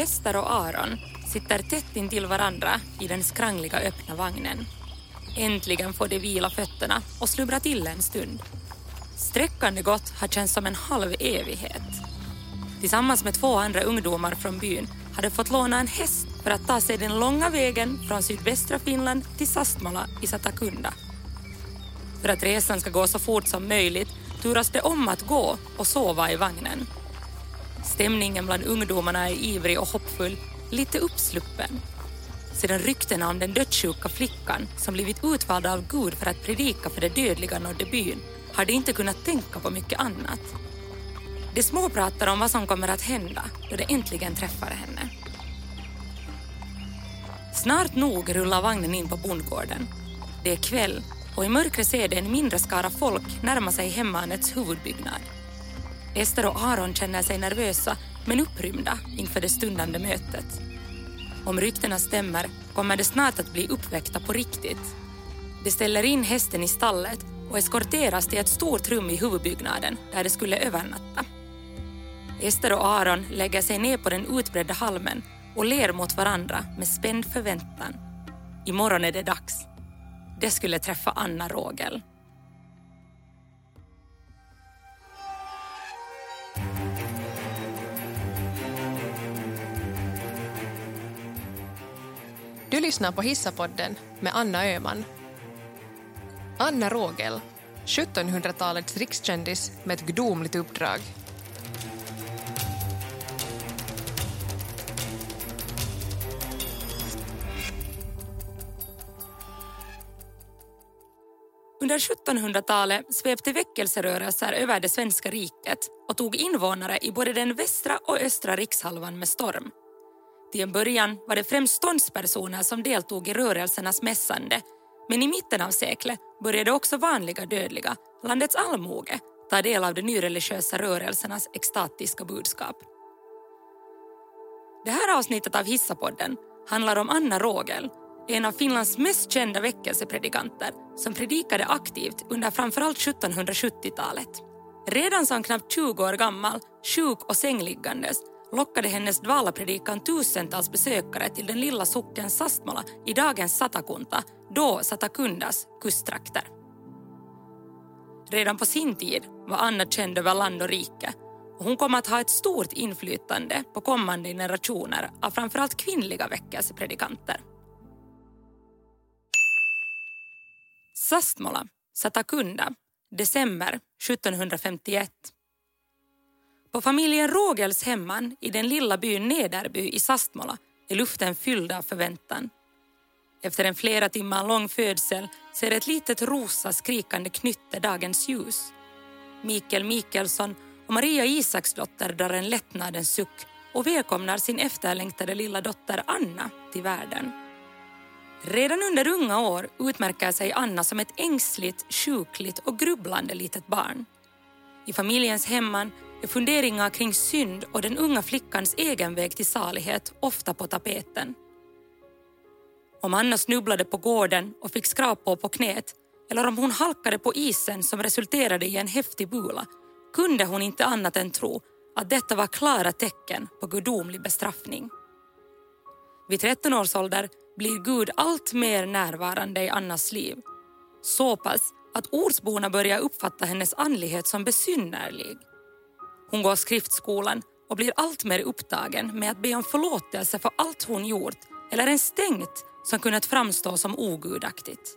Ester och Aron sitter tätt intill varandra i den skrangliga öppna vagnen. Äntligen får de vila fötterna och slubbra till en stund. Sträckan de gått har känts som en halv evighet. Tillsammans med två andra ungdomar från byn hade fått låna en häst för att ta sig den långa vägen från sydvästra Finland till Sastmala i Satakunda. För att resan ska gå så fort som möjligt turas det om att gå och sova i vagnen. Stämningen bland ungdomarna är ivrig och hoppfull, lite uppsluppen. Sedan ryktena om den dödssjuka flickan som blivit utvald av Gud för att predika för de dödliga nådde byn har de inte kunnat tänka på mycket annat. De småpratar om vad som kommer att hända då de äntligen träffar henne. Snart nog rullar vagnen in på bondgården. Det är kväll och i mörkret ser de en mindre skara folk närma sig hemmanets huvudbyggnad. Ester och Aron känner sig nervösa men upprymda inför det stundande mötet. Om ryktena stämmer kommer de snart att bli uppväckta på riktigt. De ställer in hästen i stallet och eskorteras till ett stort rum i huvudbyggnaden där de skulle övernatta. Ester och Aron lägger sig ner på den utbredda halmen och ler mot varandra med spänd förväntan. Imorgon är det dags. De skulle träffa Anna Rågel. Du lyssnar på Hissapodden med Anna Öhman. Anna Rågel, 1700-talets rikskändis med ett gudomligt uppdrag. Under 1700-talet svepte väckelserörelser över det svenska riket och tog invånare i både den västra och östra rikshalvan med storm. Till en början var det främst ståndspersoner som deltog i rörelsernas mässande men i mitten av seklet började också vanliga dödliga, landets allmoge, ta del av de nyreligiösa rörelsernas extatiska budskap. Det här avsnittet av Hissapodden handlar om Anna Rågel, en av Finlands mest kända väckelsepredikanter som predikade aktivt under framförallt 1770-talet. Redan som knappt 20 år gammal, sjuk och sängliggandes lockade hennes dvalapredikan tusentals besökare till den lilla socken Sastmala i dagens Satakunta, då Satakundas kusttrakter. Redan på sin tid var Anna känd över land och rike och hon kom att ha ett stort inflytande på kommande generationer av framförallt kvinnliga väckelsepredikanter. Sastmala, Satakunda, december 1751. På familjen Rogels hemman i den lilla byn Nederby i Sastmola är luften fylld av förväntan. Efter en flera timmar lång födsel ser ett litet rosa skrikande knytte dagens ljus. Mikael Mikkelsson och Maria Isaksdotter drar en lättnadens suck och välkomnar sin efterlängtade lilla dotter Anna till världen. Redan under unga år utmärker sig Anna som ett ängsligt, sjukligt och grubblande litet barn. I familjens hemman är funderingar kring synd och den unga flickans egen väg till salighet ofta på tapeten. Om Anna snubblade på gården och fick skrapor på knät eller om hon halkade på isen som resulterade i en häftig bula kunde hon inte annat än tro att detta var klara tecken på gudomlig bestraffning. Vid 13 års ålder blir Gud allt mer närvarande i Annas liv. Så pass att ortsborna börjar uppfatta hennes andlighet som besynnerlig. Hon går skriftskolan och blir alltmer upptagen med att be om förlåtelse för allt hon gjort eller ens tänkt som kunnat framstå som ogudaktigt.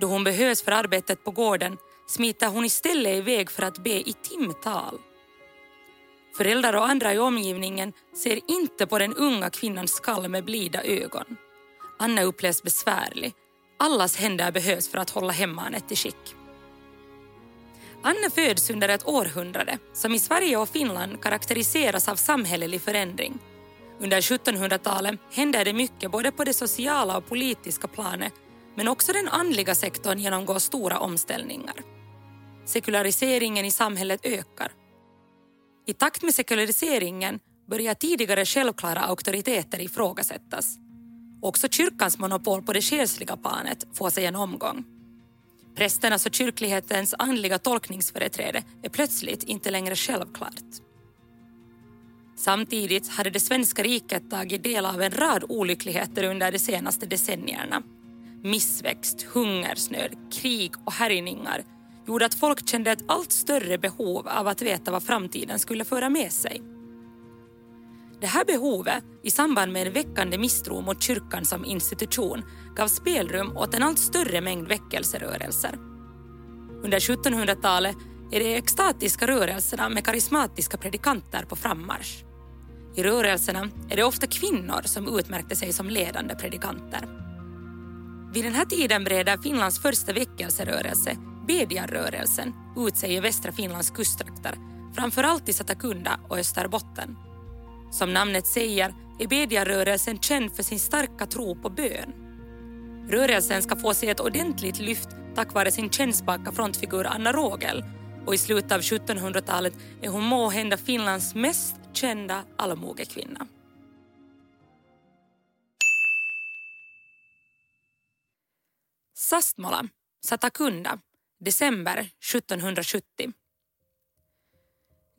Då hon behövs för arbetet på gården smiter hon istället iväg för att be i timtal. Föräldrar och andra i omgivningen ser inte på den unga kvinnans skall med blida ögon. Anna upplevs besvärlig. Allas händer behövs för att hålla hemmanet i skick. Anna föds under ett århundrade som i Sverige och Finland karaktäriseras av samhällelig förändring. Under 1700-talet händer det mycket både på det sociala och politiska planet men också den andliga sektorn genomgår stora omställningar. Sekulariseringen i samhället ökar. I takt med sekulariseringen börjar tidigare självklara auktoriteter ifrågasättas. Också kyrkans monopol på det själsliga planet får sig en omgång. Prästernas alltså och kyrklighetens andliga tolkningsföreträde är plötsligt inte längre självklart. Samtidigt hade det svenska riket tagit del av en rad olyckligheter under de senaste decennierna. Missväxt, hungersnöd, krig och härjningar gjorde att folk kände ett allt större behov av att veta vad framtiden skulle föra med sig. Det här behovet, i samband med en väckande misstro mot kyrkan som institution, gav spelrum åt en allt större mängd väckelserörelser. Under 1700-talet är de extatiska rörelserna med karismatiska predikanter på frammarsch. I rörelserna är det ofta kvinnor som utmärkte sig som ledande predikanter. Vid den här tiden breder Finlands första väckelserörelse, Bedjarrörelsen, ut sig i västra Finlands kusttrakter, framförallt i Satakunda och Österbotten. Som namnet säger är Bedjarrörelsen känd för sin starka tro på bön. Rörelsen ska få sig ett ordentligt lyft tack vare sin kändsparka frontfigur Anna Rogel och i slutet av 1700-talet är hon måhända Finlands mest kända allmogekvinna. Sastmola, Satakunda, december 1770.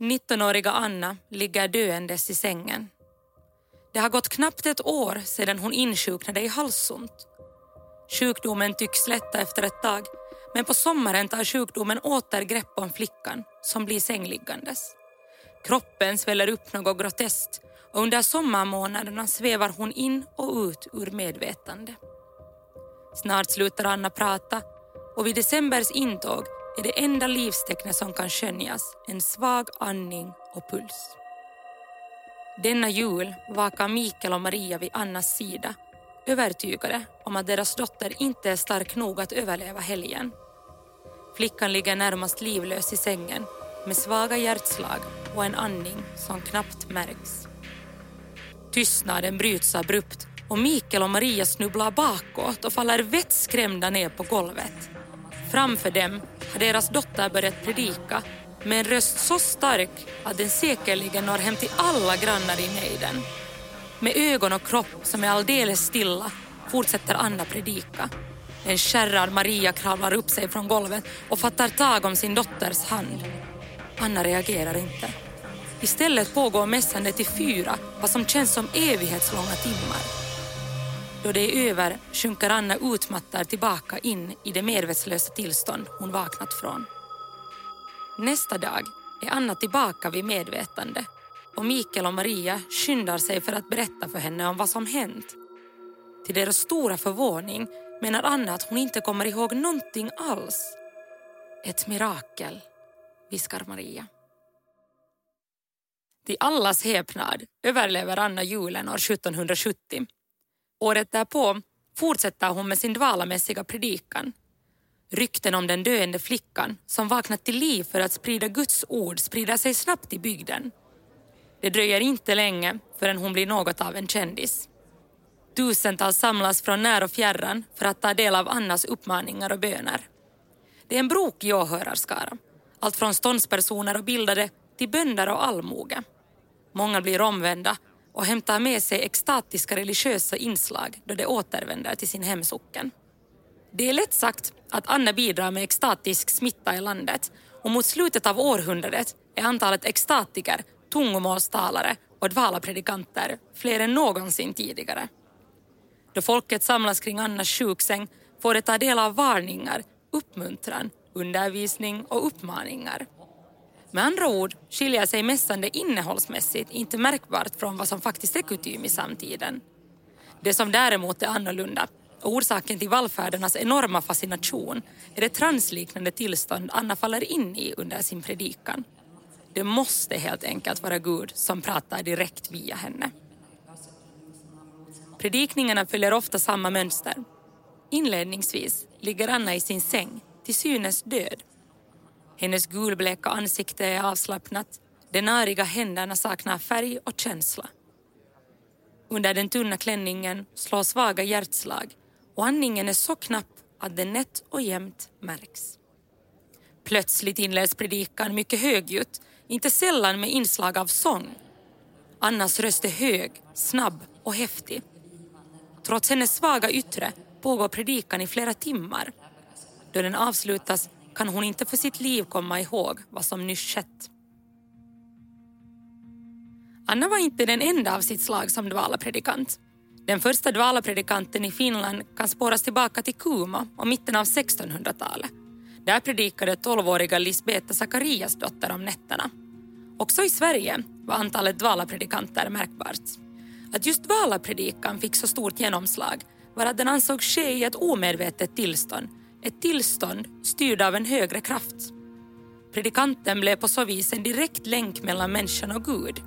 19-åriga Anna ligger döendes i sängen. Det har gått knappt ett år sedan hon insjuknade i halsont. Sjukdomen tycks lätta efter ett tag men på sommaren tar sjukdomen åter grepp om flickan som blir sängliggandes. Kroppen sväller upp något groteskt och under sommarmånaderna svävar hon in och ut ur medvetande. Snart slutar Anna prata och vid decembers intåg är det enda livstecknet som kan skönjas en svag andning och puls. Denna jul vakar Mikael och Maria vid Annas sida övertygade om att deras dotter inte är stark nog att överleva helgen. Flickan ligger närmast livlös i sängen med svaga hjärtslag och en andning som knappt märks. Tystnaden bryts abrupt och Mikael och Maria snubblar bakåt och faller vettskrämda ner på golvet. Framför dem har deras dotter börjat predika med en röst så stark att den säkerligen når hem till alla grannar i nejden. Med ögon och kropp som är alldeles stilla fortsätter Anna predika. En skärrad Maria kravlar upp sig från golvet och fattar tag om sin dotters hand. Anna reagerar inte. Istället pågår mässandet i fyra, vad som känns som evighetslånga timmar. Då det är över sjunker Anna utmattad tillbaka in i det medvetslösa tillstånd hon vaknat från. Nästa dag är Anna tillbaka vid medvetande och Mikael och Maria skyndar sig för att berätta för henne om vad som hänt. Till deras stora förvåning menar Anna att hon inte kommer ihåg någonting alls. Ett mirakel, viskar Maria. Till allas häpnad överlever Anna julen år 1770. Året därpå fortsätter hon med sin dvalamässiga predikan. Rykten om den döende flickan som vaknat till liv för att sprida Guds ord sprider sig snabbt i bygden. Det dröjer inte länge förrän hon blir något av en kändis. Tusentals samlas från när och fjärran för att ta del av Annas uppmaningar och böner. Det är en brokig åhörarskara. Allt från ståndspersoner och bildade till bönder och allmoge. Många blir omvända och hämtar med sig extatiska religiösa inslag då de återvänder till sin hemsocken. Det är lätt sagt att Anna bidrar med extatisk smitta i landet och mot slutet av århundradet är antalet extatiker, tungomålstalare och dvalapredikanter fler än någonsin tidigare. Då folket samlas kring Annas sjuksäng får de ta del av varningar, uppmuntran, undervisning och uppmaningar. Med andra ord skiljer sig mässande innehållsmässigt inte märkbart från vad som faktiskt är kutym i samtiden. Det som däremot är annorlunda och orsaken till vallfärdernas enorma fascination är det transliknande tillstånd Anna faller in i under sin predikan. Det måste helt enkelt vara Gud som pratar direkt via henne. Predikningarna följer ofta samma mönster. Inledningsvis ligger Anna i sin säng, till synes död. Hennes gulbleka ansikte är avslappnat, de nariga händerna saknar färg och känsla. Under den tunna klänningen slår svaga hjärtslag och andningen är så knapp att den nätt och jämnt märks. Plötsligt inleds predikan mycket högljutt, inte sällan med inslag av sång. Annas röst är hög, snabb och häftig. Trots hennes svaga yttre pågår predikan i flera timmar. Då den avslutas kan hon inte för sitt liv komma ihåg vad som nyss skett. Anna var inte den enda av sitt slag som dvalapredikant. Den första dvalapredikanten i Finland kan spåras tillbaka till Kuma och mitten av 1600-talet. Där predikade 12-åriga Lisbeta Sakarias dotter om nätterna. Också i Sverige var antalet dvalapredikanter märkbart. Att just dvalapredikan fick så stort genomslag var att den ansågs ske i ett omedvetet tillstånd, ett tillstånd styrd av en högre kraft. Predikanten blev på så vis en direkt länk mellan människan och Gud.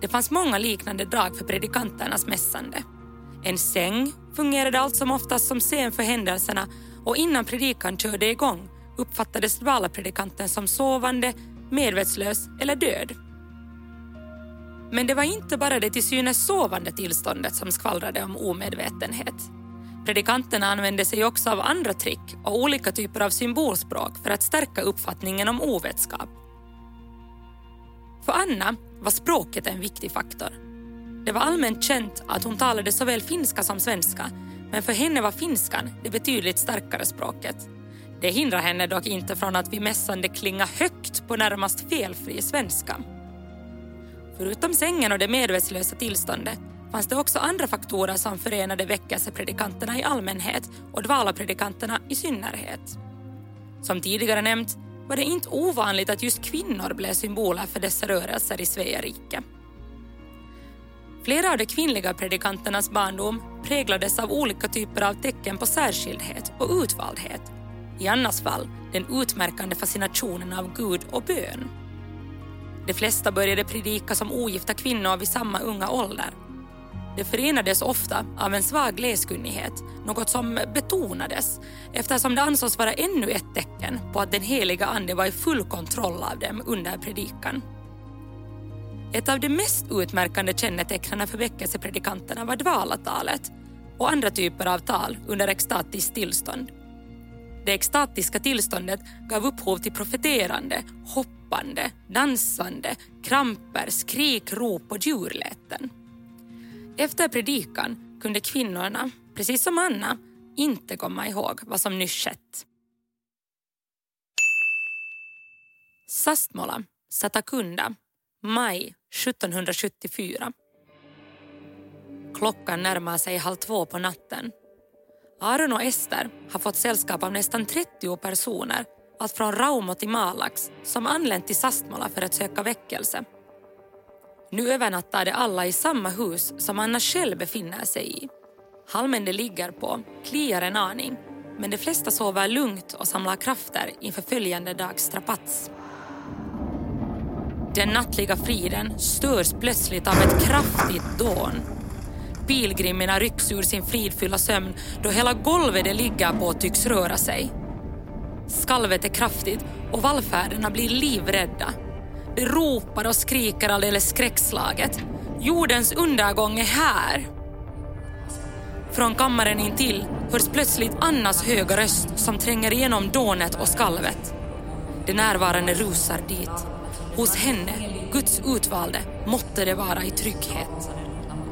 Det fanns många liknande drag för predikanternas mässande. En säng fungerade allt som oftast som scen för händelserna och innan predikan körde igång uppfattades dvalapredikanten som sovande, medvetslös eller död. Men det var inte bara det till synes sovande tillståndet som skvallrade om omedvetenhet. Predikanterna använde sig också av andra trick och olika typer av symbolspråk för att stärka uppfattningen om ovetskap. För Anna var språket en viktig faktor. Det var allmänt känt att hon talade såväl finska som svenska men för henne var finskan det betydligt starkare språket. Det hindrar henne dock inte från att vid mässande klinga högt på närmast felfri svenska. Förutom sängen och det medvetslösa tillståndet fanns det också andra faktorer som förenade väckelsepredikanterna i allmänhet och dvalapredikanterna i synnerhet. Som tidigare nämnt var det inte ovanligt att just kvinnor blev symboler för dessa rörelser i Svea rike. Flera av de kvinnliga predikanternas barndom präglades av olika typer av tecken på särskildhet och utvaldhet. I Annas fall den utmärkande fascinationen av Gud och bön. De flesta började predika som ogifta kvinnor vid samma unga ålder. Det förenades ofta av en svag läskunnighet, något som betonades eftersom det ansågs vara ännu ett tecken på att den heliga ande var i full kontroll av dem under predikan. Ett av de mest utmärkande kännetecknen för väckelsepredikanterna var dvalatalet och andra typer av tal under extatiskt tillstånd. Det extatiska tillståndet gav upphov till profeterande, hoppande, dansande, kramper, skrik, rop och djurläten. Efter predikan kunde kvinnorna, precis som Anna, inte komma ihåg vad som nyss skett. Sastmola, Satakunda, maj 1774. Klockan närmar sig halv två på natten. Aron och Ester har fått sällskap av nästan 30 personer, allt från Raumo till Malax, som anlänt till Sastmola för att söka väckelse. Nu övernattar de alla i samma hus som Anna själv befinner sig i. Halmen de ligger på kliar en aning, men de flesta sover lugnt och samlar krafter inför följande dags strapats. Den nattliga friden störs plötsligt av ett kraftigt dån. Pilgrimerna rycks ur sin fridfulla sömn då hela golvet de ligger på tycks röra sig. Skalvet är kraftigt och vallfärderna blir livrädda. De ropar och skriker alldeles skräckslaget. Jordens undergång är här! Från kammaren intill hörs plötsligt Annas höga röst som tränger igenom dånet och skalvet. De närvarande rusar dit. Hos henne, Guds utvalde, måtte det vara i trygghet.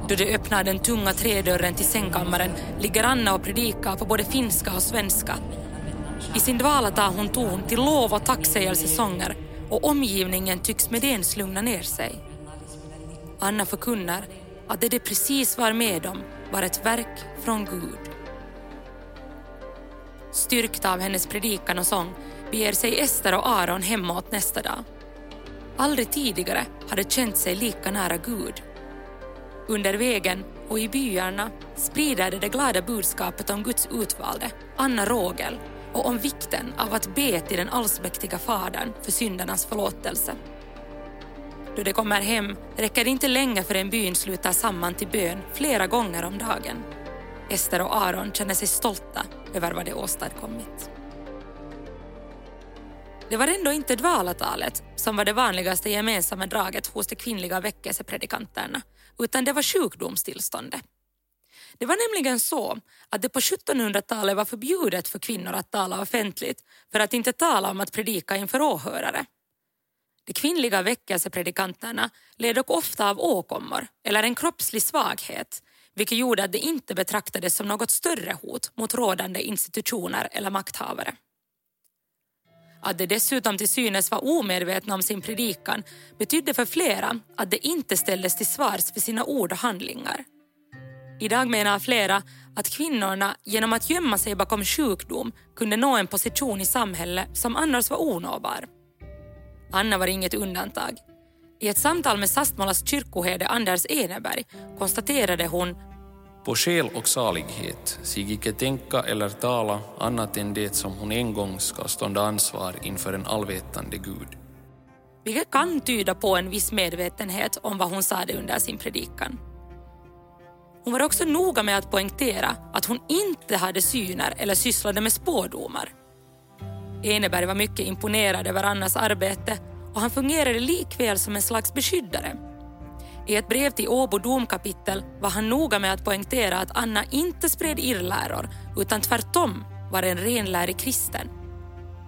Då de öppnar den tunga trädörren till sängkammaren ligger Anna och predikar på både finska och svenska. I sin dvala tar hon ton till lov och tacksägelsesånger och omgivningen tycks med ens lugna ner sig. Anna förkunnar att det de precis var med om var ett verk från Gud. Styrkta av hennes predikan och sång beger sig Ester och Aron hemåt nästa dag. Aldrig tidigare hade känt sig lika nära Gud. Under vägen och i byarna sprider de det glada budskapet om Guds utvalde, Anna Rogel, och om vikten av att be till den allsmäktiga Fadern för syndernas förlåtelse. Då de kommer hem räcker det inte länge förrän byn slutar samman till bön flera gånger om dagen. Ester och Aron känner sig stolta över vad de åstadkommit. Det var ändå inte dvalatalet som var det vanligaste gemensamma draget hos de kvinnliga väckelsepredikanterna, utan det var sjukdomstillståndet. Det var nämligen så att det på 1700-talet var förbjudet för kvinnor att tala offentligt för att inte tala om att predika inför åhörare. De kvinnliga väckelsepredikanterna led dock ofta av åkommor eller en kroppslig svaghet vilket gjorde att det inte betraktades som något större hot mot rådande institutioner eller makthavare. Att de dessutom till synes var omedvetna om sin predikan betydde för flera att de inte ställdes till svars för sina ord och handlingar. Idag menar flera att kvinnorna genom att gömma sig bakom sjukdom kunde nå en position i samhället som annars var onåbar. Anna var inget undantag. I ett samtal med Sastmalas kyrkoherde Anders Eneberg konstaterade hon på själ och salighet, sig icke tänka eller tala annat än det som hon en gång ska stånda ansvar inför en allvetande Gud. Vilket kan tyda på en viss medvetenhet om vad hon sade under sin predikan. Hon var också noga med att poängtera att hon inte hade syner eller sysslade med spådomar. Eneberg var mycket imponerad över Annas arbete och han fungerade likväl som en slags beskyddare. I ett brev till Åbo domkapitel var han noga med att poängtera att Anna inte spred irrläror utan tvärtom var en renlärig kristen.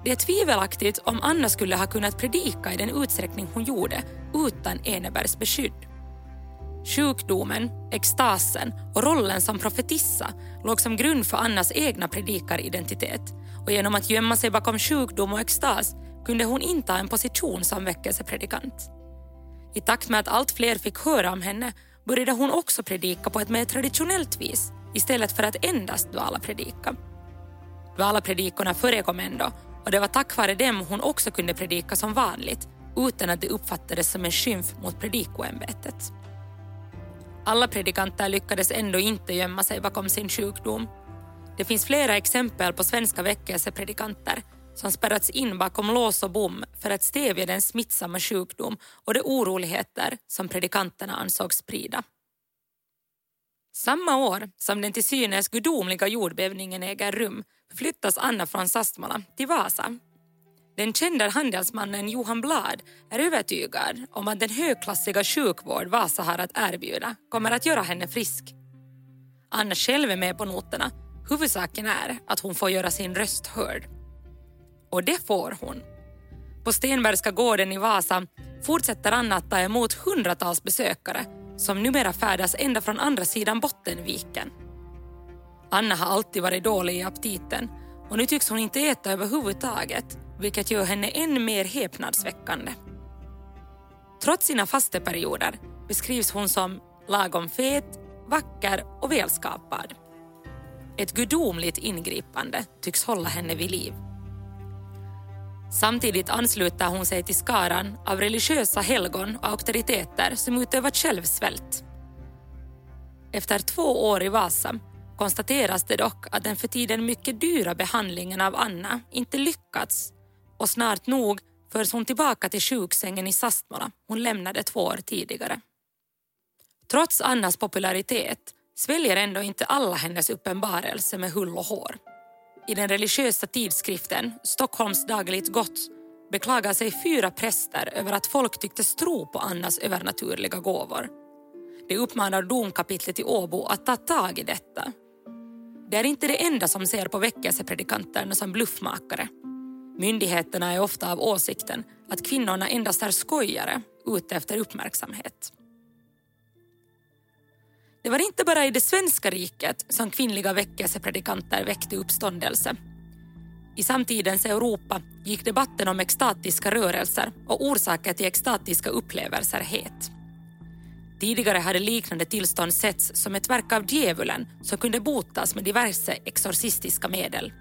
Det är tvivelaktigt om Anna skulle ha kunnat predika i den utsträckning hon gjorde utan Enebergs beskydd. Sjukdomen, extasen och rollen som profetissa låg som grund för Annas egna predikaridentitet och genom att gömma sig bakom sjukdom och extas kunde hon inta en position som väckelsepredikant. I takt med att allt fler fick höra om henne började hon också predika på ett mer traditionellt vis istället för att endast dvala-predika. Dvala-predikorna förekom ändå och det var tack vare dem hon också kunde predika som vanligt utan att det uppfattades som en skymf mot predikoämbetet. Alla predikanter lyckades ändå inte gömma sig bakom sin sjukdom. Det finns flera exempel på svenska väckelsepredikanter som spärrats in bakom lås och bom för att stävja den smittsamma sjukdom och de oroligheter som predikanterna ansågs sprida. Samma år som den till synes gudomliga jordbävningen äger rum flyttas Anna från Sastmala till Vasa den kände handelsmannen Johan Blad är övertygad om att den högklassiga sjukvård Vasa har att erbjuda kommer att göra henne frisk. Anna själv är med på noterna. Huvudsaken är att hon får göra sin röst hörd. Och det får hon. På Stenbergska gården i Vasa fortsätter Anna att ta emot hundratals besökare som numera färdas ända från andra sidan Bottenviken. Anna har alltid varit dålig i aptiten och nu tycks hon inte äta överhuvudtaget vilket gör henne än mer häpnadsväckande. Trots sina fasteperioder beskrivs hon som lagom fet, vacker och välskapad. Ett gudomligt ingripande tycks hålla henne vid liv. Samtidigt ansluter hon sig till skaran av religiösa helgon och auktoriteter som utövat självsvält. Efter två år i Vasa konstateras det dock att den för tiden mycket dyra behandlingen av Anna inte lyckats och snart nog förs hon tillbaka till sjuksängen i Sastmala hon lämnade två år tidigare. Trots Annas popularitet sväljer ändå inte alla hennes uppenbarelse med hull och hår. I den religiösa tidskriften Stockholms Dagligt Gott beklagar sig fyra präster över att folk tycktes tro på Annas övernaturliga gåvor. De uppmanar domkapitlet i Åbo att ta tag i detta. Det är inte det enda som ser på väckelsepredikanterna som bluffmakare. Myndigheterna är ofta av åsikten att kvinnorna endast är skojare ute efter uppmärksamhet. Det var inte bara i det svenska riket som kvinnliga väckelsepredikanter väckte uppståndelse. I samtidens Europa gick debatten om extatiska rörelser och orsaker till extatiska upplevelser het. Tidigare hade liknande tillstånd setts som ett verk av djävulen som kunde botas med diverse exorcistiska medel.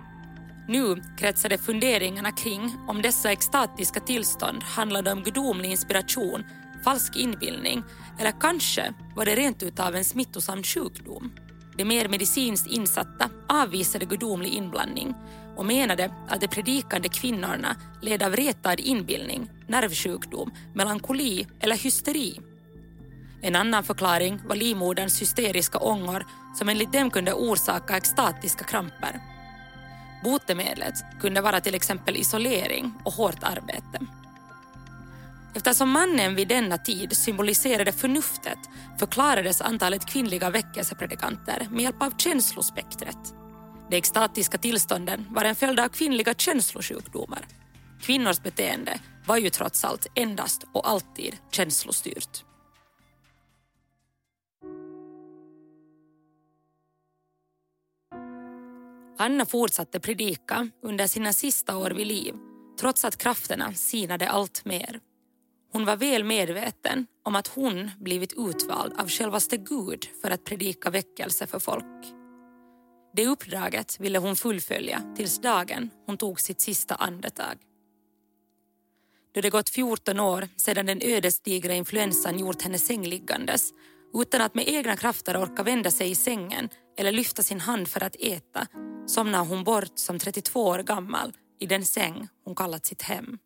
Nu kretsade funderingarna kring om dessa extatiska tillstånd handlade om gudomlig inspiration, falsk inbildning eller kanske var det rent utav en smittosam sjukdom. De mer medicinskt insatta avvisade gudomlig inblandning och menade att de predikande kvinnorna led av retad inbildning, nervsjukdom, melankoli eller hysteri. En annan förklaring var livmoderns hysteriska ångor som enligt dem kunde orsaka extatiska kramper. Botemedlet kunde vara till exempel isolering och hårt arbete. Eftersom mannen vid denna tid symboliserade förnuftet förklarades antalet kvinnliga väckelsepredikanter med hjälp av känslospektret. De extatiska tillstånden var en följd av kvinnliga känslosjukdomar. Kvinnors beteende var ju trots allt endast och alltid känslostyrt. Anna fortsatte predika under sina sista år vid liv trots att krafterna sinade allt mer. Hon var väl medveten om att hon blivit utvald av självaste Gud för att predika väckelse för folk. Det uppdraget ville hon fullfölja tills dagen hon tog sitt sista andetag. Då det gått 14 år sedan den ödesdigra influensan gjort henne sängliggandes utan att med egna krafter orka vända sig i sängen eller lyfta sin hand för att äta somnar hon bort som 32 år gammal i den säng hon kallat sitt hem.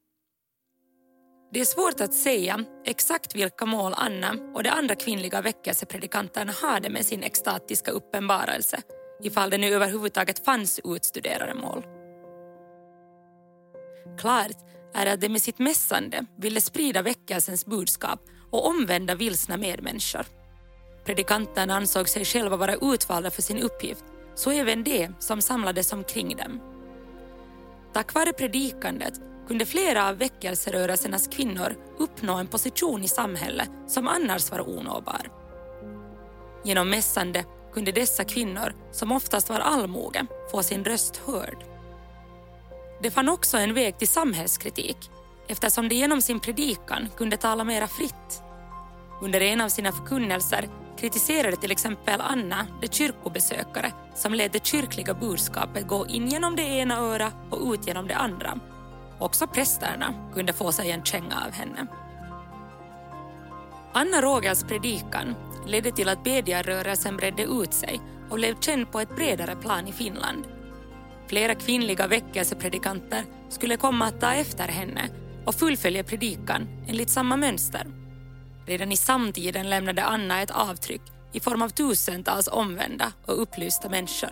Det är svårt att säga exakt vilka mål Anna och de andra kvinnliga väckelsepredikanterna hade med sin extatiska uppenbarelse ifall det nu överhuvudtaget fanns utstuderade mål. Klart är att de med sitt mässande ville sprida väckelsens budskap och omvända vilsna medmänniskor. Predikanterna ansåg sig själva vara utvalda för sin uppgift, så även de som samlades omkring dem. Tack vare predikandet kunde flera av väckelserörelsernas kvinnor uppnå en position i samhället som annars var onåbar. Genom mässande kunde dessa kvinnor, som oftast var allmoge, få sin röst hörd. Det fann också en väg till samhällskritik eftersom de genom sin predikan kunde tala mera fritt. Under en av sina förkunnelser kritiserade till exempel Anna de kyrkobesökare som lät det kyrkliga budskapet gå in genom det ena örat och ut genom det andra. Också prästerna kunde få sig en känga av henne. Anna Rogels predikan ledde till att bedjarrörelsen bredde ut sig och blev känd på ett bredare plan i Finland. Flera kvinnliga väckelsepredikanter skulle komma att ta efter henne och fullfölja predikan enligt samma mönster. Redan i samtiden lämnade Anna ett avtryck i form av tusentals omvända och upplysta människor.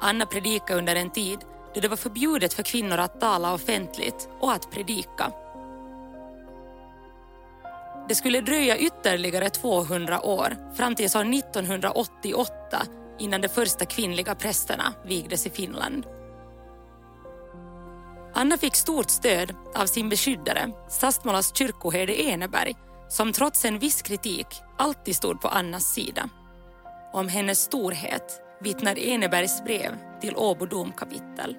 Anna predikade under en tid då det var förbjudet för kvinnor att tala offentligt och att predika. Det skulle dröja ytterligare 200 år fram till år 1988 innan de första kvinnliga prästerna vigdes i Finland. Anna fick stort stöd av sin beskyddare, Sastmolas kyrkoherde Eneberg som trots en viss kritik alltid stod på Annas sida. Om hennes storhet vittnar Enebergs brev till Åbo domkapitel.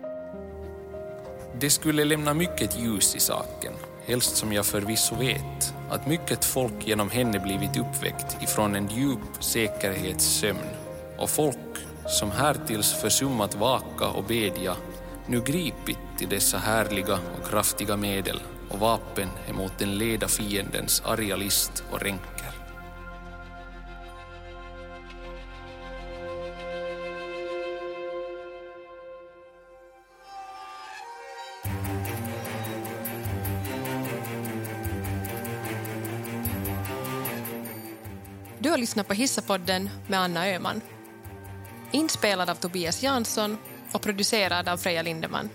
Det skulle lämna mycket ljus i saken, helst som jag förvisso vet, att mycket folk genom henne blivit uppväckt ifrån en djup säkerhetssömn och folk som härtills försummat vaka och bedja nu gripit till dessa härliga och kraftiga medel och vapen emot den leda fiendens arga list och ränker. Du har lyssnat på Hissapodden med Anna Öhman. Inspelad av Tobias Jansson och producerad av Freja Lindeman.